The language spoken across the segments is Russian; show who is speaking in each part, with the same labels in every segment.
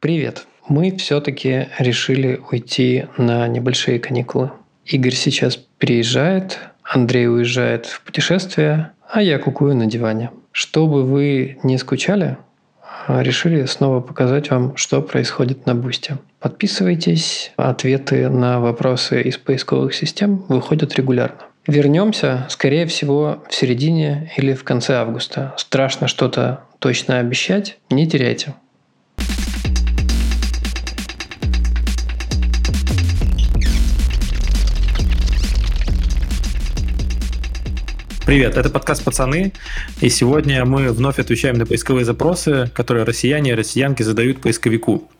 Speaker 1: Привет. Мы все-таки решили уйти на небольшие каникулы. Игорь сейчас переезжает, Андрей уезжает в путешествие, а я кукую на диване. Чтобы вы не скучали, решили снова показать вам, что происходит на Бусте. Подписывайтесь, ответы на вопросы из поисковых систем выходят регулярно. Вернемся, скорее всего, в середине или в конце августа. Страшно что-то точно обещать, не теряйте.
Speaker 2: Привет, это подкаст «Пацаны», и сегодня мы вновь отвечаем на поисковые запросы, которые россияне и россиянки задают поисковику.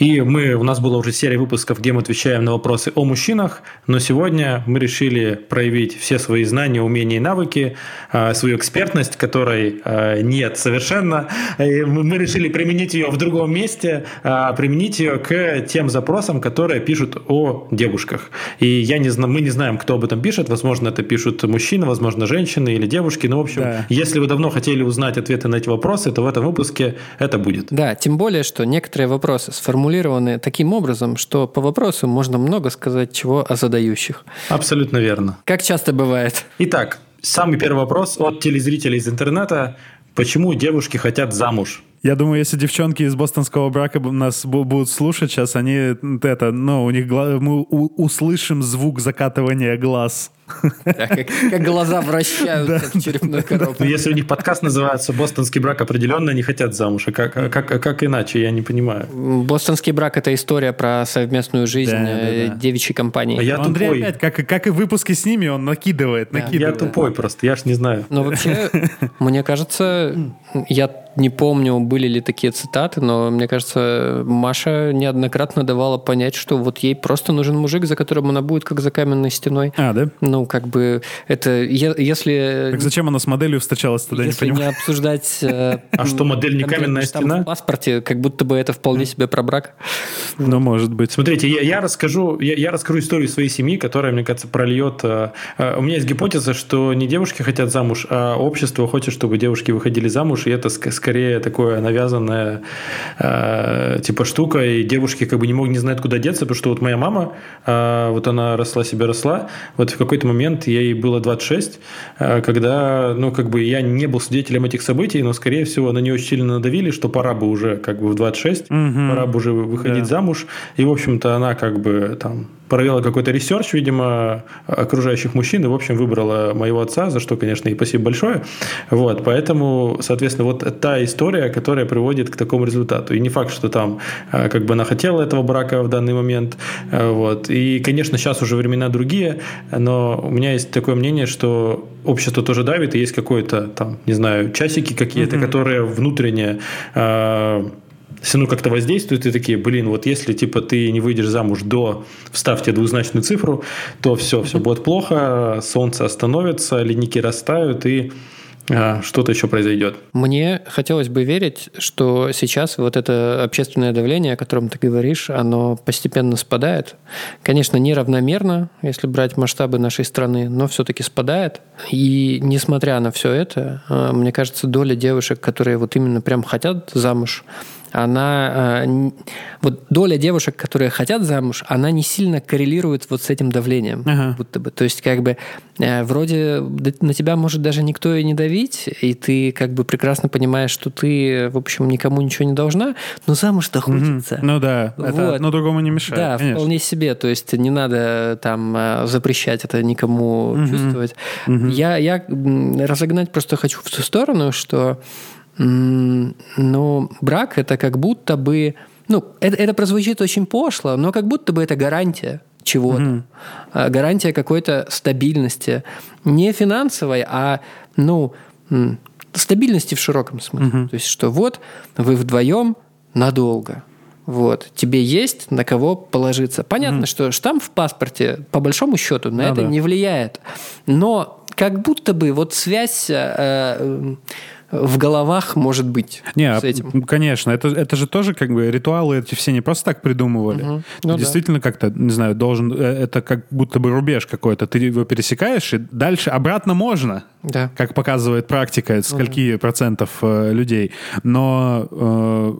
Speaker 2: И мы, у нас была уже серия выпусков, где мы отвечаем на вопросы о мужчинах, но сегодня мы решили проявить все свои знания, умения и навыки, а, свою экспертность, которой а, нет совершенно. И мы решили применить ее в другом месте, а, применить ее к тем запросам, которые пишут о девушках. И я не знаю, мы не знаем, кто об этом пишет. Возможно, это пишут мужчины, возможно, женщины или девушки. Но, в общем, да. если вы давно хотели узнать ответы на эти вопросы, то в этом выпуске это будет.
Speaker 1: Да, тем более, что некоторые вопросы сформулированы сформулированы таким образом, что по вопросу можно много сказать чего о задающих.
Speaker 2: Абсолютно верно.
Speaker 1: Как часто бывает.
Speaker 2: Итак, самый первый вопрос от телезрителей из интернета. Почему девушки хотят замуж?
Speaker 3: Я думаю, если девчонки из бостонского брака нас будут слушать сейчас, они это, ну, у них мы услышим звук закатывания глаз.
Speaker 1: Как, как глаза вращаются в черепной коробке.
Speaker 2: Ну, если у них подкаст называется «Бостонский брак», определенно они хотят замуж. А как, как, как иначе, я не понимаю.
Speaker 1: «Бостонский брак» — это история про совместную жизнь да, э, да, девичьей компании.
Speaker 3: А я Но тупой. Андрей опять, как, как и выпуски с ними, он накидывает, накидывает.
Speaker 2: Я тупой просто, я ж не знаю.
Speaker 1: Но вообще, мне кажется, я не помню, были ли такие цитаты, но мне кажется, Маша неоднократно давала понять, что вот ей просто нужен мужик, за которым она будет как за каменной стеной.
Speaker 3: А, да?
Speaker 1: Ну, как бы это, если...
Speaker 3: Так зачем она с моделью встречалась тогда,
Speaker 1: если
Speaker 3: не
Speaker 1: понимаю. не обсуждать... Э,
Speaker 2: а что, модель не каменная стена?
Speaker 1: В паспорте, как будто бы это вполне себе про брак.
Speaker 3: Ну, может быть.
Speaker 2: Смотрите, я, расскажу, я, я расскажу историю своей семьи, которая, мне кажется, прольет... Э, э, у меня есть гипотеза, что не девушки хотят замуж, а общество хочет, чтобы девушки выходили замуж, и это скорее такое навязанное э, типа штука, и девушки как бы не могут, не знают, куда деться, потому что вот моя мама, э, вот она росла себе росла, вот в какой-то момент ей было 26, э, когда, ну, как бы я не был свидетелем этих событий, но, скорее всего, на нее очень сильно надавили, что пора бы уже как бы в 26, угу. пора бы уже выходить да. замуж, и, в общем-то, она как бы там провела какой-то research, видимо, окружающих мужчин, и, в общем, выбрала моего отца, за что, конечно, и спасибо большое. Вот, поэтому, соответственно, вот та история, которая приводит к такому результату. И не факт, что там э, как бы она хотела этого брака в данный момент. Э, вот. И, конечно, сейчас уже времена другие, но у меня есть такое мнение, что общество тоже давит, и есть какое-то там, не знаю, часики какие-то, mm-hmm. которые внутренне э, все равно как-то воздействуют, и такие, блин, вот если типа ты не выйдешь замуж до, вставьте двузначную цифру, то все, все будет плохо, солнце остановится, ледники растают, и а, что-то еще произойдет.
Speaker 1: Мне хотелось бы верить, что сейчас вот это общественное давление, о котором ты говоришь, оно постепенно спадает. Конечно, неравномерно, если брать масштабы нашей страны, но все-таки спадает. И несмотря на все это, а, мне кажется, доля девушек, которые вот именно прям хотят замуж, она э, вот доля девушек, которые хотят замуж, она не сильно коррелирует вот с этим давлением, ага. будто бы. То есть как бы э, вроде на тебя может даже никто и не давить, и ты как бы прекрасно понимаешь, что ты в общем никому ничего не должна, но замуж-то хочется.
Speaker 3: Угу. Ну да, вот. это одно другому не мешает.
Speaker 1: Да, конечно. вполне себе. То есть не надо там э, запрещать это никому угу. чувствовать. Угу. Я я разогнать просто хочу в ту сторону, что ну, брак это как будто бы, ну, это, это прозвучит очень пошло, но как будто бы это гарантия чего-то, mm-hmm. гарантия какой-то стабильности, не финансовой, а, ну, стабильности в широком смысле. Mm-hmm. То есть, что вот вы вдвоем надолго. Вот. Тебе есть на кого положиться. Понятно, mm-hmm. что штамп в паспорте, по большому счету, на ну, это да. не влияет. Но как будто бы вот связь э, в головах может быть
Speaker 3: не, с этим. Конечно, это, это же тоже как бы ритуалы эти все не просто так придумывали. Угу. Ну, действительно да. как-то, не знаю, должен, э, это как будто бы рубеж какой-то. Ты его пересекаешь, и дальше обратно можно. Да. Как показывает практика, скольки угу. процентов э, людей. Но э,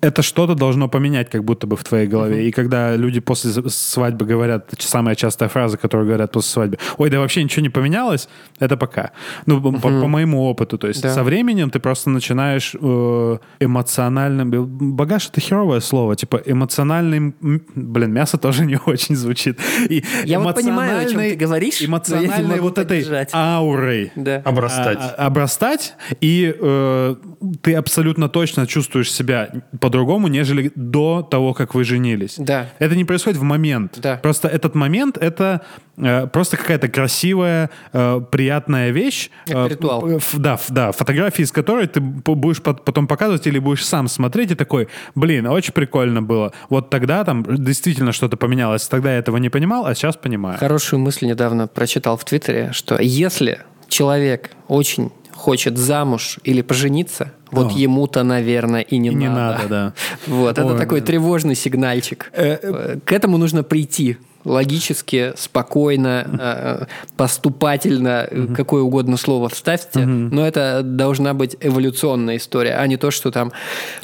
Speaker 3: это что-то должно поменять как будто бы в твоей голове. Uh-huh. И когда люди после свадьбы говорят, самая частая фраза, которую говорят после свадьбы, ой, да вообще ничего не поменялось, это пока. Ну, uh-huh. по, по моему опыту. То есть да. со временем ты просто начинаешь э, эмоционально... Багаж — это херовое слово. Типа эмоциональный... Блин, мясо тоже не очень звучит.
Speaker 1: И я вот понимаю, о чем ты говоришь,
Speaker 3: Эмоциональной вот этой аурой.
Speaker 2: Да. Обрастать. А,
Speaker 3: а, обрастать, и э, ты абсолютно точно чувствуешь себя по-другому, нежели до того, как вы женились.
Speaker 1: Да.
Speaker 3: Это не происходит в момент.
Speaker 1: Да.
Speaker 3: Просто этот момент — это э, просто какая-то красивая, э, приятная вещь.
Speaker 1: Это э, ритуал.
Speaker 3: Ф, да, да, фотографии, из которой ты будешь потом показывать или будешь сам смотреть и такой, блин, очень прикольно было. Вот тогда там действительно что-то поменялось. Тогда я этого не понимал, а сейчас понимаю.
Speaker 1: Хорошую мысль недавно прочитал в Твиттере, что если человек очень хочет замуж или пожениться, вот О. ему-то, наверное, и не
Speaker 3: и
Speaker 1: надо.
Speaker 3: Не надо, да.
Speaker 1: Вот, Ой, это такой тревожный сигнальчик. Э, э, К этому нужно прийти логически, спокойно, э, поступательно, угу. какое угодно слово вставьте, угу. но это должна быть эволюционная история, а не то, что там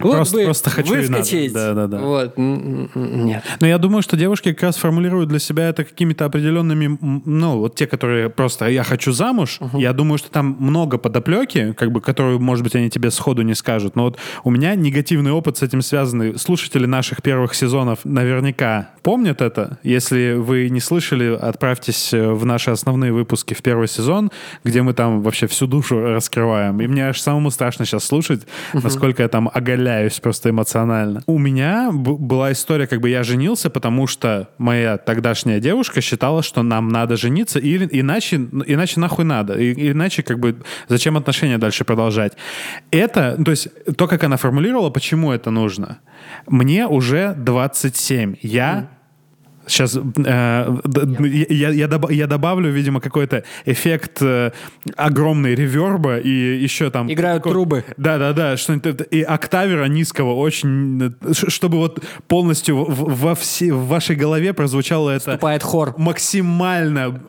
Speaker 3: вот просто, бы просто хочу выскочить.
Speaker 1: Да, да, да. Вот. Нет.
Speaker 3: Но я думаю, что девушки как раз формулируют для себя это какими-то определенными, ну, вот те, которые просто «я хочу замуж», угу. я думаю, что там много подоплеки, как бы, которую, может быть, они тебе сходу не скажут, но вот у меня негативный опыт с этим связанный. Слушатели наших первых сезонов наверняка помнят это, если вы не слышали, отправьтесь э, в наши основные выпуски в первый сезон, где мы там вообще всю душу раскрываем. И мне аж самому страшно сейчас слушать, насколько я там оголяюсь просто эмоционально. У меня была история, как бы я женился, потому что моя тогдашняя девушка считала, что нам надо жениться, или иначе, иначе нахуй надо. И, иначе как бы зачем отношения дальше продолжать. Это, то есть то, как она формулировала, почему это нужно. Мне уже 27. Я Сейчас э, я, я, доб, я добавлю, видимо, какой-то эффект э, огромной реверба и еще там...
Speaker 1: Играют какой, трубы.
Speaker 3: Да-да-да, что-нибудь и октавера низкого очень... Чтобы вот полностью в, во все, в вашей голове прозвучало это...
Speaker 1: Вступает хор.
Speaker 3: Максимально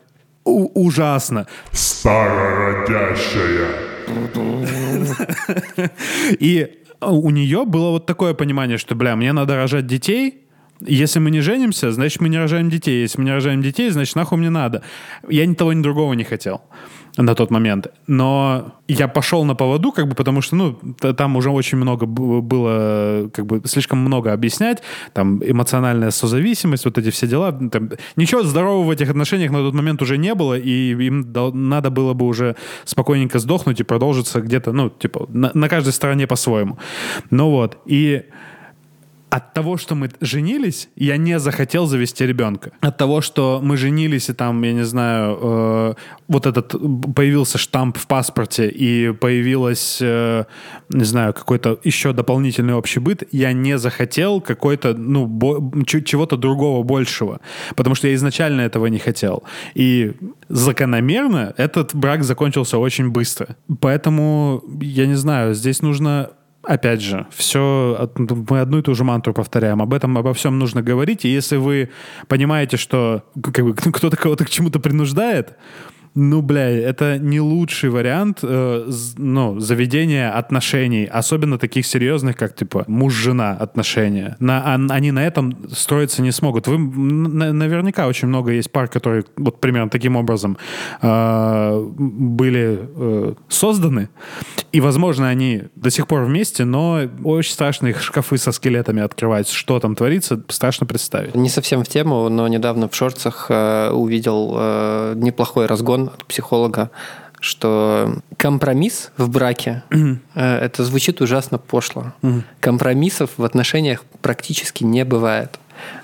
Speaker 3: ужасно.
Speaker 4: Старородящая.
Speaker 3: И у нее было вот такое понимание, что, бля, мне надо рожать детей, если мы не женимся, значит, мы не рожаем детей. Если мы не рожаем детей, значит, нахуй мне надо. Я ни того, ни другого не хотел на тот момент. Но я пошел на поводу, как бы, потому что, ну, там уже очень много было, как бы, слишком много объяснять. Там эмоциональная созависимость, вот эти все дела. Там, ничего здорового в этих отношениях на тот момент уже не было, и им надо было бы уже спокойненько сдохнуть и продолжиться где-то, ну, типа, на, на каждой стороне по-своему. Ну вот, и от того, что мы женились, я не захотел завести ребенка. От того, что мы женились, и там, я не знаю, э, вот этот появился штамп в паспорте, и появилась, э, не знаю, какой-то еще дополнительный общий быт, я не захотел какой-то, ну, чего-то другого большего. Потому что я изначально этого не хотел. И закономерно этот брак закончился очень быстро. Поэтому, я не знаю, здесь нужно опять же, все, мы одну и ту же мантру повторяем. Об этом, обо всем нужно говорить. И если вы понимаете, что как бы, кто-то кого-то к чему-то принуждает, ну, бля, это не лучший вариант э, ну, заведения отношений, особенно таких серьезных, как, типа, муж-жена отношения. На, а, они на этом строиться не смогут. Вы на, наверняка очень много есть пар, которые вот примерно таким образом э, были э, созданы, и, возможно, они до сих пор вместе, но очень страшно их шкафы со скелетами открывать. Что там творится, страшно представить.
Speaker 1: Не совсем в тему, но недавно в шорцах э, увидел э, неплохой разгон от психолога, что компромисс в браке mm-hmm. это звучит ужасно пошло. Mm-hmm. Компромиссов в отношениях практически не бывает.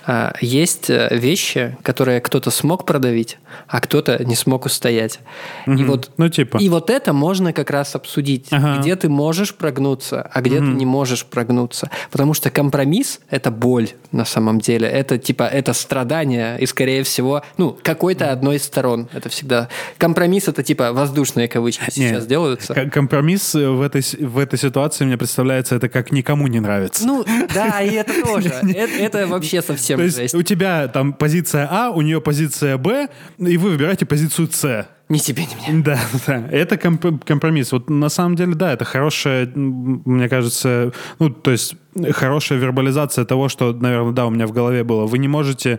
Speaker 1: А, есть э, вещи, которые кто-то смог продавить, а кто-то не смог устоять.
Speaker 3: Угу. И вот, ну, типа.
Speaker 1: И вот это можно как раз обсудить, ага. где ты можешь прогнуться, а где угу. ты не можешь прогнуться. Потому что компромисс – это боль на самом деле. Это типа это страдание, и скорее всего, ну, какой-то одной из сторон. Это всегда... Компромисс – это типа воздушные кавычки сейчас Нет, делаются.
Speaker 3: Компромисс в этой, в этой ситуации, мне представляется, это как никому не нравится.
Speaker 1: Ну, да, и это тоже. Это вообще совсем совсем
Speaker 3: То есть жесть. у тебя там позиция А, у нее позиция Б, и вы выбираете позицию С.
Speaker 1: Ни тебе, ни мне.
Speaker 3: Да, да. Это компромисс. Вот на самом деле, да, это хорошая, мне кажется, ну, то есть хорошая вербализация того, что, наверное, да, у меня в голове было. Вы не можете...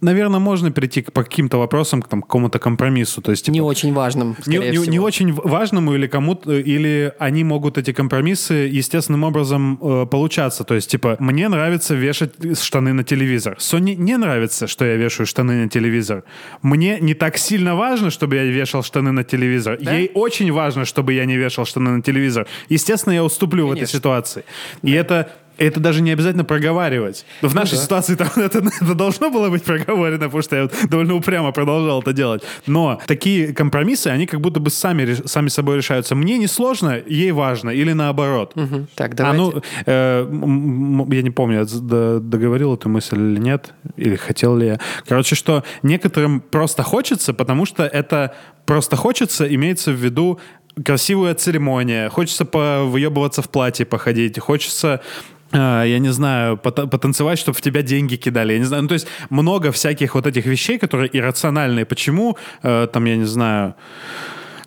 Speaker 3: Наверное, можно перейти к, по каким-то вопросам к, там, к какому-то компромиссу. То есть,
Speaker 1: типа, не очень важным,
Speaker 3: не, не, не очень важному или кому-то... Или они могут, эти компромиссы, естественным образом э, получаться. То есть, типа, мне нравится вешать штаны на телевизор. Соне не нравится, что я вешаю штаны на телевизор. Мне не так сильно важно, чтобы я вешал штаны на телевизор. Да? Ей очень важно, чтобы я не вешал штаны на телевизор. Естественно, я уступлю Конечно. в этой ситуации. Да. И это это даже не обязательно проговаривать. Но в ну нашей да. ситуации там, это, это должно было быть проговорено, потому что я довольно упрямо продолжал это делать. Но такие компромиссы, они как будто бы сами, сами собой решаются. Мне не сложно, ей важно, или наоборот.
Speaker 1: Угу. Так, давайте. А, ну,
Speaker 3: э, я не помню, я договорил эту мысль или нет, или хотел ли я. Короче, что некоторым просто хочется, потому что это просто хочется, имеется в виду красивая церемония, хочется повыебываться в платье походить, хочется я не знаю, потанцевать, чтобы в тебя деньги кидали. Я не знаю. Ну, то есть много всяких вот этих вещей, которые иррациональные. Почему, э, там, я не знаю...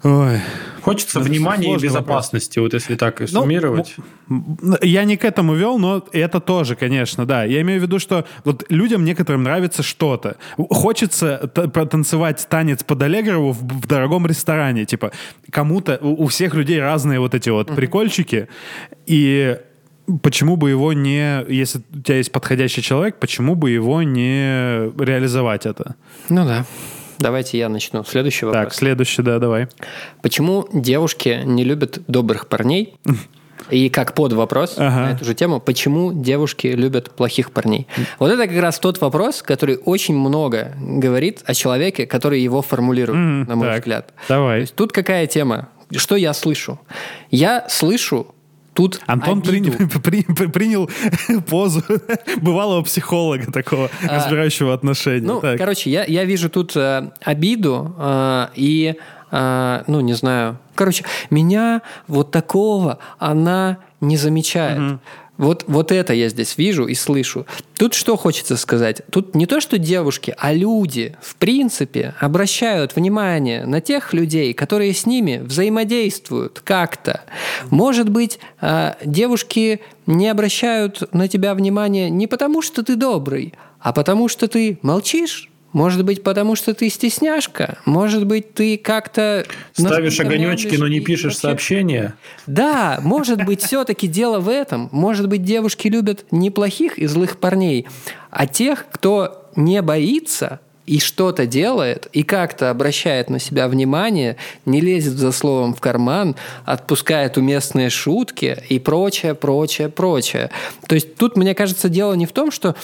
Speaker 2: Ой. Хочется это внимания и безопасности, вопрос. вот если так ну, суммировать.
Speaker 3: Ну, я не к этому вел, но это тоже, конечно, да. Я имею в виду, что вот людям некоторым нравится что-то. Хочется танцевать танец под Аллегрову в, в дорогом ресторане. Типа, кому-то, у, у всех людей разные вот эти вот uh-huh. прикольчики. И почему бы его не, если у тебя есть подходящий человек, почему бы его не реализовать это?
Speaker 1: Ну да. Давайте я начну. Следующий вопрос.
Speaker 3: Так, следующий, да, давай.
Speaker 1: Почему девушки не любят добрых парней? И как под вопрос ага. на эту же тему, почему девушки любят плохих парней? Вот это как раз тот вопрос, который очень много говорит о человеке, который его формулирует, mm, на мой так, взгляд.
Speaker 3: Давай.
Speaker 1: тут какая тема? Что я слышу? Я слышу Тут
Speaker 3: Антон принял, при, принял позу бывалого психолога такого, а, разбирающего отношения.
Speaker 1: Ну, так. короче, я, я вижу тут э, обиду э, и, э, ну, не знаю, короче, меня вот такого она не замечает. Угу. Вот, вот это я здесь вижу и слышу. Тут что хочется сказать? Тут не то, что девушки, а люди, в принципе, обращают внимание на тех людей, которые с ними взаимодействуют как-то. Может быть, а, девушки не обращают на тебя внимания не потому, что ты добрый, а потому, что ты молчишь, может быть, потому что ты стесняшка? Может быть, ты как-то...
Speaker 2: Ставишь огонечки, но не пишешь вообще... сообщения?
Speaker 1: Да, может быть, все-таки дело в этом. Может быть, девушки любят не плохих и злых парней, а тех, кто не боится и что-то делает, и как-то обращает на себя внимание, не лезет за словом в карман, отпускает уместные шутки и прочее, прочее, прочее. То есть тут, мне кажется, дело не в том, что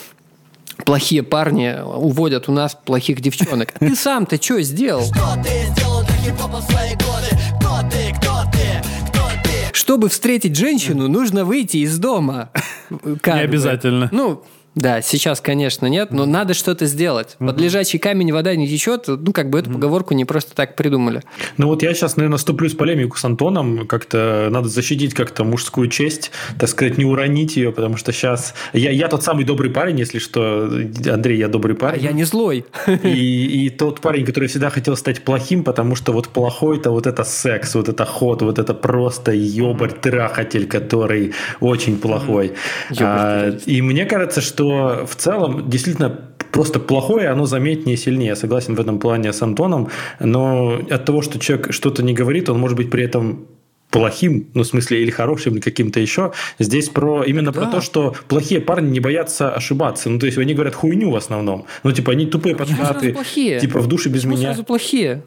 Speaker 1: плохие парни уводят у нас плохих девчонок. А ты сам-то что сделал? Что ты сделал для хип-хопа в свои годы? Кто ты? Кто ты? Кто ты? Чтобы встретить женщину, нужно выйти из дома.
Speaker 3: Как Не обязательно.
Speaker 1: Бы. Ну, да, сейчас, конечно, нет, но надо что-то сделать. Под лежачий камень вода не течет. Ну, как бы эту поговорку не просто так придумали.
Speaker 2: Ну, вот я сейчас, наверное, наступлю с полемику с Антоном. Как-то надо защитить как-то мужскую честь, так сказать, не уронить ее, потому что сейчас... Я, я тот самый добрый парень, если что. Андрей, я добрый парень. А
Speaker 1: я не злой.
Speaker 2: И, и тот парень, который всегда хотел стать плохим, потому что вот плохой-то вот это секс, вот это ход, вот это просто ёбарь-трахатель, который очень плохой. А, и мне кажется, что что в целом действительно просто плохое, оно заметнее и сильнее. Я согласен в этом плане с Антоном, но от того, что человек что-то не говорит, он может быть при этом плохим, ну, в смысле, или хорошим, или каким-то еще. Здесь про именно да. про то, что плохие парни не боятся ошибаться. Ну, то есть, они говорят хуйню в основном. Ну, типа, они тупые подкаты. Типа, в душе без
Speaker 1: Почему
Speaker 2: меня.
Speaker 1: сразу плохие?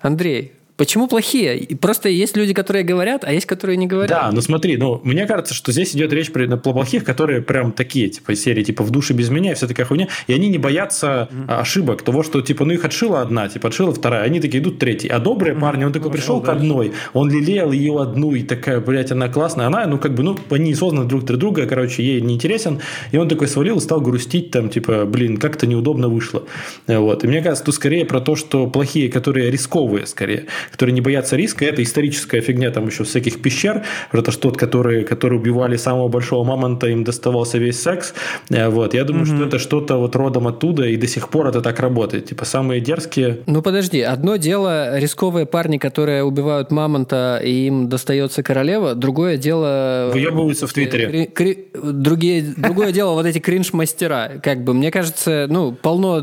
Speaker 1: Андрей, Почему плохие? Просто есть люди, которые говорят, а есть, которые не говорят.
Speaker 2: Да, ну смотри, ну, мне кажется, что здесь идет речь про плохих, которые прям такие, типа, серии, типа, в душе без меня, и вся такая хуйня. И они не боятся mm-hmm. ошибок, того, что, типа, ну, их отшила одна, типа, отшила вторая, они такие идут третий. А добрые mm-hmm. парни, он такой ну, пришел к одной, он лелеял ее одну, и такая, блядь, она классная. Она, ну, как бы, ну, они неосознанно друг для друга, короче, ей не интересен. И он такой свалил и стал грустить, там, типа, блин, как-то неудобно вышло. Вот. И мне кажется, тут скорее про то, что плохие, которые рисковые, скорее. Которые не боятся риска. Это историческая фигня там еще всяких пещер. Это что тот, которые, которые убивали самого большого мамонта, им доставался весь секс. Э, вот. Я думаю, mm-hmm. что это что-то вот родом оттуда, и до сих пор это так работает. Типа самые дерзкие...
Speaker 1: Ну подожди, одно дело рисковые парни, которые убивают мамонта, и им достается королева, другое дело...
Speaker 2: Выебываются в Твиттере. Кри-
Speaker 1: кри- другие, другое дело вот эти кринж-мастера. Как бы, мне кажется, ну, полно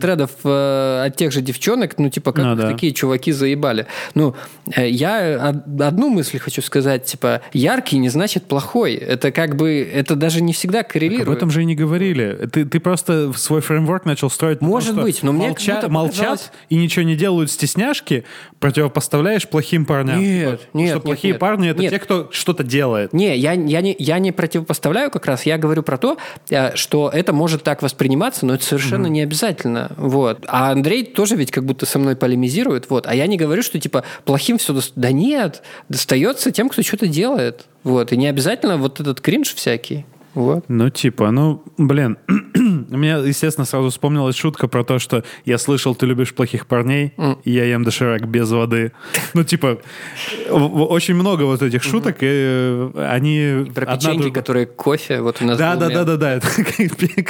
Speaker 1: тредов э, от тех же девчонок, ну, типа, как ну, да. такие чуваки заебали. Ну, э, я одну мысль хочу сказать, типа, яркий не значит плохой. Это как бы, это даже не всегда коррелирует. Так
Speaker 3: об этом же и не говорили. Ты, ты просто свой фреймворк начал строить.
Speaker 1: Может потому, быть, но мне
Speaker 3: молчат, молчат и ничего не делают стесняшки, противопоставляешь плохим парням.
Speaker 1: Нет, нет,
Speaker 3: Что
Speaker 1: нет,
Speaker 3: плохие
Speaker 1: нет,
Speaker 3: парни это
Speaker 1: нет.
Speaker 3: те, кто что-то делает.
Speaker 1: Не, я, я, не, я не противопоставляю как раз, я говорю про то, э, что это может так восприниматься, но это совершенно mm-hmm. не обязательно. Вот. А Андрей тоже ведь как будто со мной полемизирует. Вот. А я не говорю, что типа плохим все... До... Да нет, достается тем, кто что-то делает. Вот. И не обязательно вот этот кринж всякий. Вот.
Speaker 3: Ну, типа, ну, блин, у меня, естественно, сразу вспомнилась шутка про то, что я слышал, ты любишь плохих парней, mm. и я ем доширак без воды. Ну, типа, очень много вот этих шуток, и э, они...
Speaker 1: Про печеньки, которые кофе, вот у нас
Speaker 3: Да, да, да, да, да,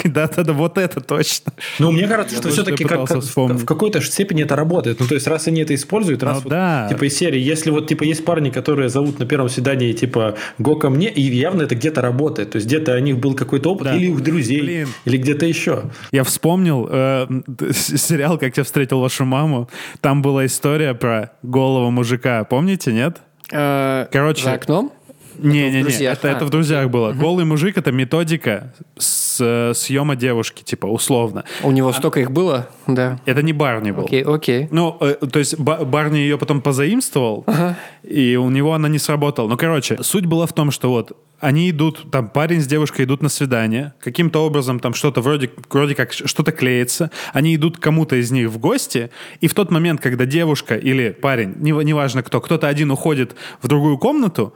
Speaker 3: да, да, да, вот это точно.
Speaker 2: Ну, мне кажется, что все-таки в какой-то степени это работает. Ну, то есть, раз они это используют, раз
Speaker 3: ну вот,
Speaker 2: типа из серии, если вот, типа, есть парни, которые зовут на первом свидании, типа, го ко мне, и явно это где-то работает. То есть, где-то у них был какой-то опыт, или у друзей, или где-то еще.
Speaker 3: Я вспомнил э, сериал «Как я встретил вашу маму». Там была история про голого мужика. Помните, нет?
Speaker 1: Э, Короче. За окном?
Speaker 3: Не-не-не, это, а. это в «Друзьях» было. Угу. Голый мужик — это методика с, э, съема девушки, типа, условно.
Speaker 1: У него а, столько их было? Да.
Speaker 3: Это не Барни был.
Speaker 1: Окей, окей.
Speaker 3: Ну, э, то есть Барни ее потом позаимствовал, ага. и у него она не сработала. Ну, короче, суть была в том, что вот они идут, там парень с девушкой идут на свидание, каким-то образом там что-то вроде, вроде как что-то клеится, они идут к кому-то из них в гости, и в тот момент, когда девушка или парень, неважно кто, кто-то один уходит в другую комнату,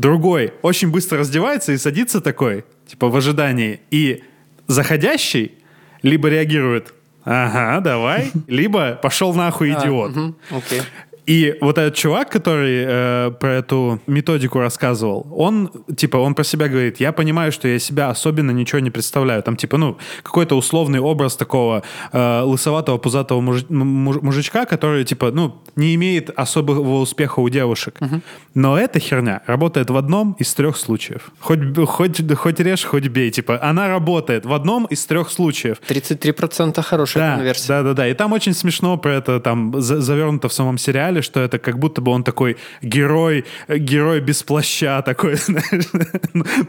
Speaker 3: Другой очень быстро раздевается и садится такой, типа в ожидании. И заходящий либо реагирует «Ага, давай», либо «Пошел нахуй, а, идиот».
Speaker 1: Окей.
Speaker 3: И вот этот чувак, который э, про эту методику рассказывал, он, типа, он про себя говорит, я понимаю, что я себя особенно ничего не представляю. Там, типа, ну, какой-то условный образ такого э, лысоватого, пузатого муж, муж, мужичка, который, типа, ну, не имеет особого успеха у девушек. Угу. Но эта херня работает в одном из трех случаев. Хоть, хоть, хоть режь, хоть бей. Типа, она работает в одном из трех случаев.
Speaker 1: 33% хорошая
Speaker 3: да,
Speaker 1: конверсия.
Speaker 3: Да, да, да. И там очень смешно про это там завернуто в самом сериале, сказали, что это как будто бы он такой герой, герой без плаща, такой, знаешь,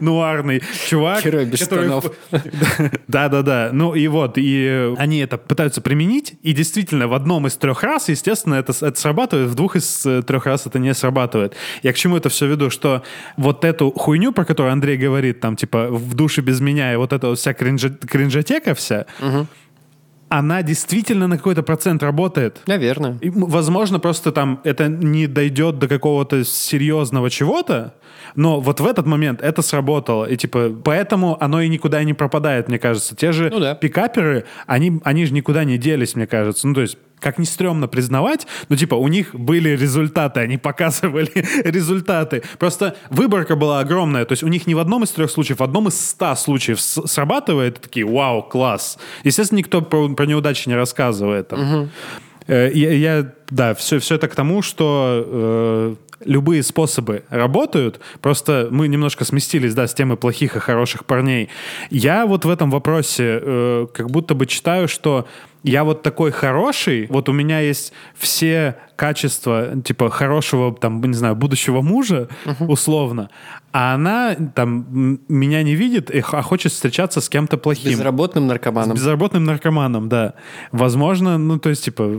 Speaker 3: нуарный чувак.
Speaker 1: Герой без который... штанов.
Speaker 3: Да-да-да. Ну и вот, и они это пытаются применить, и действительно в одном из трех раз, естественно, это, это срабатывает, в двух из э, трех раз это не срабатывает. Я к чему это все веду? Что вот эту хуйню, про которую Андрей говорит, там, типа, в душе без меня, и вот эта вся кринжатека вся, угу она действительно на какой-то процент работает.
Speaker 1: Наверное.
Speaker 3: И, возможно, просто там это не дойдет до какого-то серьезного чего-то, но вот в этот момент это сработало. И типа, поэтому оно и никуда не пропадает, мне кажется. Те же ну, да. пикаперы, они, они же никуда не делись, мне кажется. Ну, то есть, как не стрёмно признавать, но типа у них были результаты, они показывали результаты. Просто выборка была огромная, то есть у них не в одном из трех случаев, в одном из ста случаев срабатывает, такие, вау, класс. Естественно, никто про, про неудачи не рассказывает. Там. Угу. Я, я, да, все, все это к тому, что э, любые способы работают, просто мы немножко сместились, да, с темы плохих и хороших парней. Я вот в этом вопросе э, как будто бы читаю, что я вот такой хороший, вот у меня есть все качества, типа, хорошего, там, не знаю, будущего мужа, uh-huh. условно, а она, там, меня не видит, а хочет встречаться с кем-то плохим.
Speaker 1: Безработным наркоманом.
Speaker 3: С безработным наркоманом, да. Возможно, ну, то есть, типа,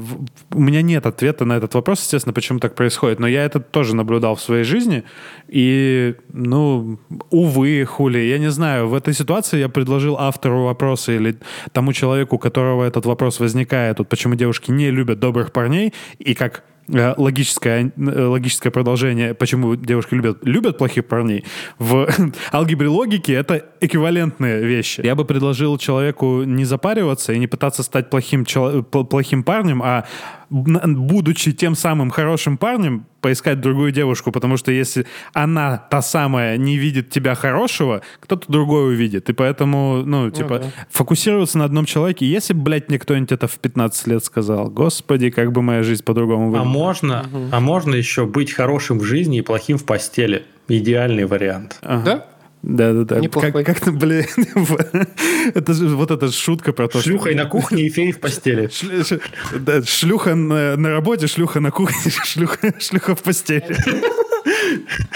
Speaker 3: у меня нет ответа на этот вопрос, естественно, почему так происходит, но я это тоже наблюдал в своей жизни, и, ну, увы, хули, я не знаю, в этой ситуации я предложил автору вопроса или тому человеку, у которого этот вопрос возникает, вот почему девушки не любят добрых парней, и как логическое, э, логическое продолжение, почему девушки любят, любят плохих парней, в алгебре логики это эквивалентные вещи. Я бы предложил человеку не запариваться и не пытаться стать плохим, плохим парнем, а будучи тем самым хорошим парнем, поискать другую девушку, потому что если она, та самая, не видит тебя хорошего, кто-то другой увидит. И поэтому, ну, ну типа, ну, да. фокусироваться на одном человеке. Если блядь, мне кто-нибудь это в 15 лет сказал, господи, как бы моя жизнь по-другому
Speaker 2: выглядела. А можно, угу. а можно еще быть хорошим в жизни и плохим в постели. Идеальный вариант.
Speaker 1: Ага. Да?
Speaker 3: Да, да, да. Неплохой. Как, как-то, блин, это же вот эта шутка про то,
Speaker 2: Шлюхой что... на кухне и фей в постели.
Speaker 3: Ш, ш, да, шлюха на, на работе, шлюха на кухне, шлюха, шлюха в постели.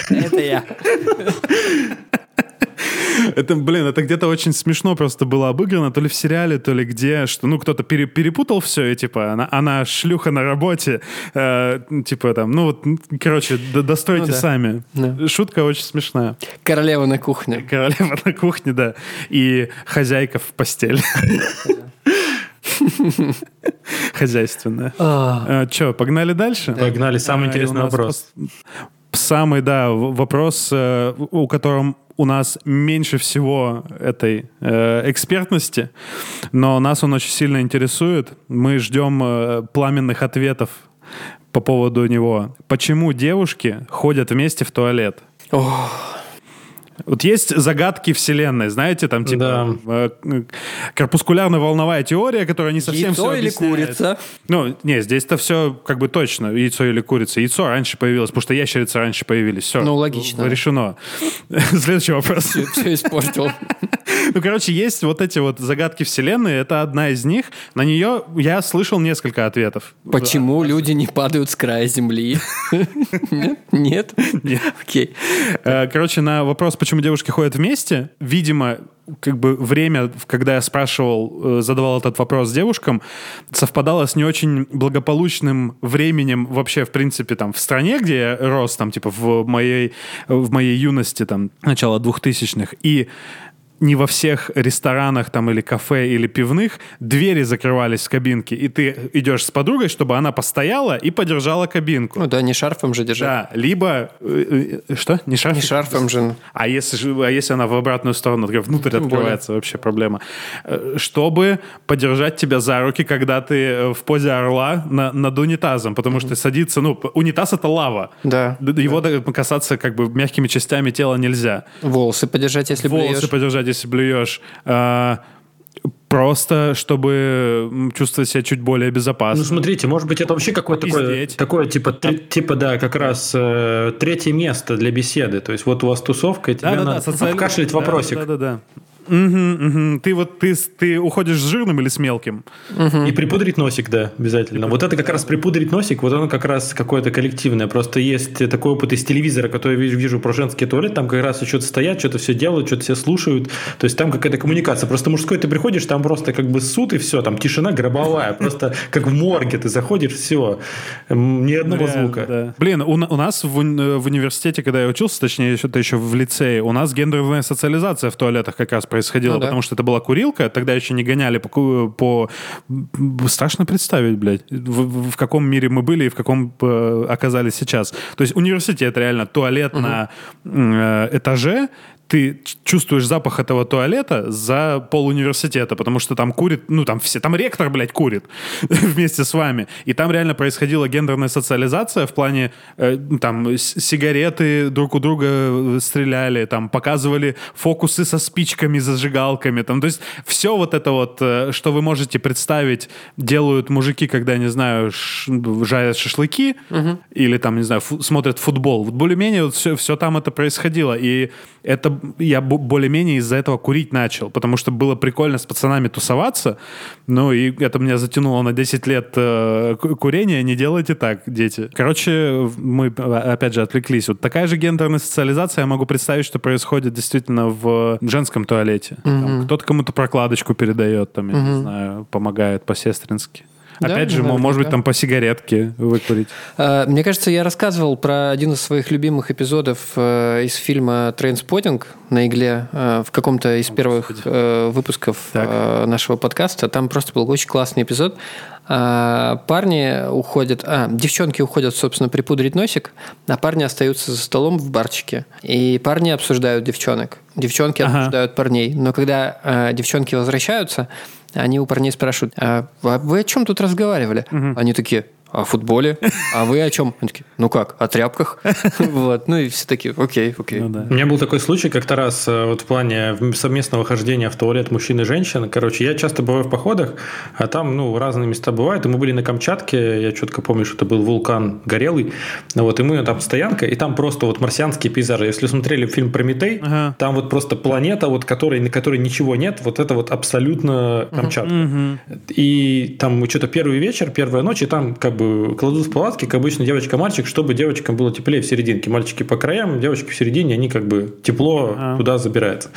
Speaker 1: Это я.
Speaker 3: Это, блин, это где-то очень смешно просто было обыграно, то ли в сериале, то ли где, что, ну, кто-то пере, перепутал все, и, типа, она, она шлюха на работе, э, типа, там, ну, вот, короче, достройте ну, да. сами. Да. Шутка очень смешная.
Speaker 1: Королева на кухне.
Speaker 3: Королева на кухне, да. И хозяйка в постели. Хозяйственная. А. Э, Че, погнали дальше?
Speaker 2: Погнали, самый интересный вопрос.
Speaker 3: Самый, да, вопрос, э, у котором у нас меньше всего этой э, экспертности, но нас он очень сильно интересует. Мы ждем э, пламенных ответов по поводу него. Почему девушки ходят вместе в туалет?
Speaker 1: Ох.
Speaker 3: Вот есть загадки вселенной, знаете, там типа да. э, корпускулярно-волновая теория, которая не совсем
Speaker 1: Яйцо
Speaker 3: все
Speaker 1: или курица?
Speaker 3: Ну, не, здесь-то все как бы точно, яйцо или курица. Яйцо раньше появилось, потому что ящерицы раньше появились. Все.
Speaker 1: Ну, логично.
Speaker 3: Решено. Следующий вопрос.
Speaker 1: Все, все испортил.
Speaker 3: Ну, короче, есть вот эти вот загадки вселенной, это одна из них. На нее я слышал несколько ответов.
Speaker 1: Почему люди не падают с края земли? Нет?
Speaker 3: Нет. Окей. Э, короче, на вопрос, почему девушки ходят вместе, видимо, как бы время, когда я спрашивал, э, задавал этот вопрос девушкам, совпадало с не очень благополучным временем вообще, в принципе, там, в стране, где я рос, там, типа, в моей, в моей юности, там, начала двухтысячных. И не во всех ресторанах там или кафе или пивных двери закрывались в кабинке, и ты идешь с подругой, чтобы она постояла и подержала кабинку.
Speaker 1: Ну да, не шарфом же держать.
Speaker 3: Да, либо... Э, э, что? Не шарфом?
Speaker 1: Не шарфом же.
Speaker 3: А если, а если она в обратную сторону, внутрь Тем открывается, более. вообще проблема. Э, чтобы подержать тебя за руки, когда ты в позе орла на, над унитазом, потому что садиться... Ну, унитаз — это лава.
Speaker 1: Да.
Speaker 3: Его да. касаться как бы мягкими частями тела нельзя.
Speaker 1: Волосы подержать, если
Speaker 3: Волосы блюешь. подержать, если блюешь. А, просто чтобы чувствовать себя чуть более безопасно.
Speaker 2: Ну, смотрите, может быть, это вообще какое-то такое, такое, типа, три, типа, да, как раз э, третье место для беседы. То есть, вот у вас тусовка, и тебе да, надо да, социаль... обкашлять вопросик.
Speaker 3: Да-да-да. Угу, угу. Ты вот ты, ты уходишь с жирным или с мелким?
Speaker 2: Угу. И припудрить носик, да, обязательно. Вот это как раз припудрить носик, вот оно как раз какое-то коллективное. Просто есть такой опыт из телевизора, который я вижу, вижу про женский туалет, там как раз что-то стоят, что-то все делают, что-то все слушают. То есть там какая-то коммуникация. Просто мужской ты приходишь, там просто как бы суд и все, там тишина гробовая. Просто как в морге ты заходишь, все. Ни одного звука.
Speaker 3: Блин, у, нас в, в университете, когда я учился, точнее, что-то еще в лицее, у нас гендерная социализация в туалетах как раз происходило, ну, да. потому что это была курилка, тогда еще не гоняли по... по... Страшно представить, блядь, в, в каком мире мы были и в каком э, оказались сейчас. То есть университет реально, туалет угу. на э, этаже, ты чувствуешь запах этого туалета за пол университета, потому что там курит, ну там все, там ректор, блядь, курит вместе с вами. И там реально происходила гендерная социализация в плане, э, там, сигареты друг у друга э, стреляли, там, показывали фокусы со спичками, зажигалками, там, то есть все вот это вот, э, что вы можете представить, делают мужики, когда, не знаю, жарят шашлыки угу. или там, не знаю, фу смотрят футбол. Вот более-менее вот все, все там это происходило. И это я более-менее из-за этого курить начал, потому что было прикольно с пацанами тусоваться, ну и это меня затянуло на 10 лет э, курения, не делайте так, дети. Короче, мы опять же отвлеклись. Вот такая же гендерная социализация, я могу представить, что происходит действительно в женском туалете. Mm-hmm. Кто-то кому-то прокладочку передает, там, я mm-hmm. не знаю, помогает по-сестрински. Опять да, же, наверняка. может быть, там по сигаретке выкурить.
Speaker 1: А, мне кажется, я рассказывал про один из своих любимых эпизодов э, из фильма «Trainspotting» на игле э, в каком-то из первых э, выпусков так. нашего подкаста. Там просто был очень классный эпизод. Парни уходят, а, девчонки уходят, собственно, припудрить носик, а парни остаются за столом в барчике. И парни обсуждают девчонок. Девчонки ага. обсуждают парней. Но когда девчонки возвращаются, они у парней спрашивают, а вы о чем тут разговаривали? Угу. Они такие, о футболе. А вы о чем? Они такие, ну как, о тряпках. Вот. Ну и все такие, окей, окей. Ну,
Speaker 2: да. У меня был такой случай как-то раз э, вот в плане совместного хождения в туалет мужчин и женщин. Короче, я часто бываю в походах, а там, ну, разные места бывают. И мы были на Камчатке, я четко помню, что это был вулкан горелый. Вот, и мы там стоянка, и там просто вот марсианские пейзажи. Если смотрели фильм «Прометей», ага. там вот просто планета, вот, которой, на которой ничего нет, вот это вот абсолютно Камчатка. Угу. И там что-то первый вечер, первая ночь, и там как бы кладут в палатки, как обычно, девочка-мальчик, чтобы девочкам было теплее в серединке. Мальчики по краям, девочки в середине, они как бы тепло а. туда забираются.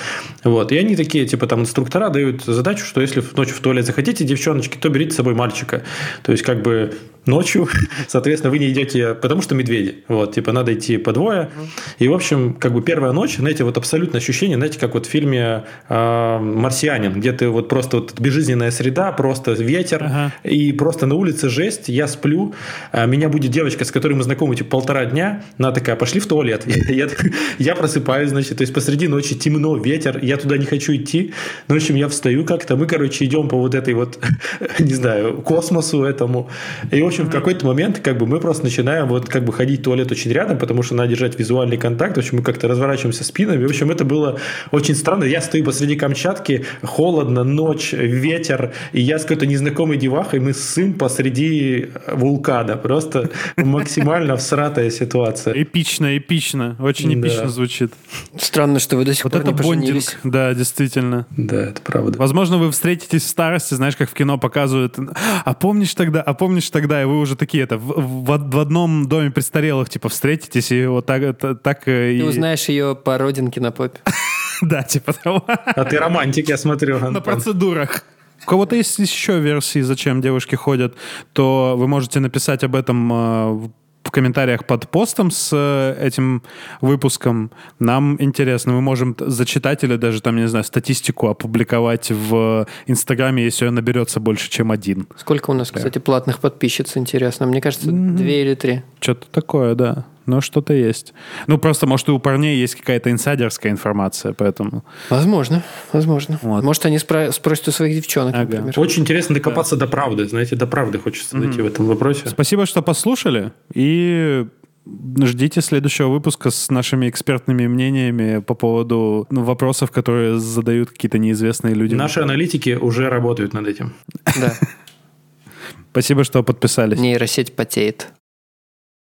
Speaker 2: Вот. И они такие, типа, там, инструктора дают задачу, что если ночью в туалет захотите, девчоночки, то берите с собой мальчика. То есть, как бы ночью, соответственно, вы не идете, потому что медведи. Вот, типа, надо идти по двое. И, в общем, как бы первая ночь, знаете, вот абсолютно ощущение, знаете, как вот в фильме э, «Марсианин», где ты вот просто вот безжизненная среда, просто ветер, ага. и просто на улице жесть, я сплю, а меня будет девочка, с которой мы знакомы, типа, полтора дня, она такая, пошли в туалет. Я, я просыпаюсь, значит, то есть посреди ночи темно, ветер, я туда не хочу идти. Ну, в общем, я встаю как-то, мы, короче, идем по вот этой вот, не знаю, космосу этому. И, в общем, в какой-то момент как бы мы просто начинаем вот как бы ходить в туалет очень рядом, потому что надо держать визуальный контакт. В общем, мы как-то разворачиваемся спинами. В общем, это было очень странно. Я стою посреди Камчатки, холодно, ночь, ветер, и я с какой-то незнакомой девахой, мы сын посреди вулкана. Просто максимально всратая ситуация.
Speaker 3: Эпично, эпично. Очень эпично звучит.
Speaker 1: Странно, что вы до сих
Speaker 3: вот
Speaker 1: пор
Speaker 3: это не бондинг. Да, действительно.
Speaker 2: Да, это правда.
Speaker 3: Возможно, вы встретитесь в старости, знаешь, как в кино показывают. А помнишь тогда, а помнишь тогда, и вы уже такие это в, в, в одном доме престарелых типа встретитесь и вот так так
Speaker 1: Ты
Speaker 3: и...
Speaker 1: узнаешь ее по родинке на попе.
Speaker 3: Да, типа того.
Speaker 2: А ты романтик, я смотрю.
Speaker 3: На процедурах. У кого-то есть еще версии, зачем девушки ходят, то вы можете написать об этом э, в комментариях под постом с э, этим выпуском. Нам интересно, мы можем зачитать или даже там, не знаю, статистику опубликовать в Инстаграме, если ее наберется больше, чем один.
Speaker 1: Сколько у нас, кстати, платных подписчиц, интересно? Мне кажется, mm-hmm. две или три.
Speaker 3: Что-то такое, да но что-то есть. Ну, просто, может, и у парней есть какая-то инсайдерская информация, поэтому...
Speaker 1: Возможно, возможно. Вот. Может, они спро- спросят у своих девчонок, ага. например.
Speaker 2: Очень интересно докопаться да. до правды. Знаете, до правды хочется mm-hmm. найти в этом вопросе.
Speaker 3: Спасибо, что послушали. И Ждите следующего выпуска с нашими экспертными мнениями по поводу ну, вопросов, которые задают какие-то неизвестные люди.
Speaker 2: Наши аналитики уже работают над этим.
Speaker 1: Да.
Speaker 3: Спасибо, что подписались.
Speaker 1: Нейросеть потеет.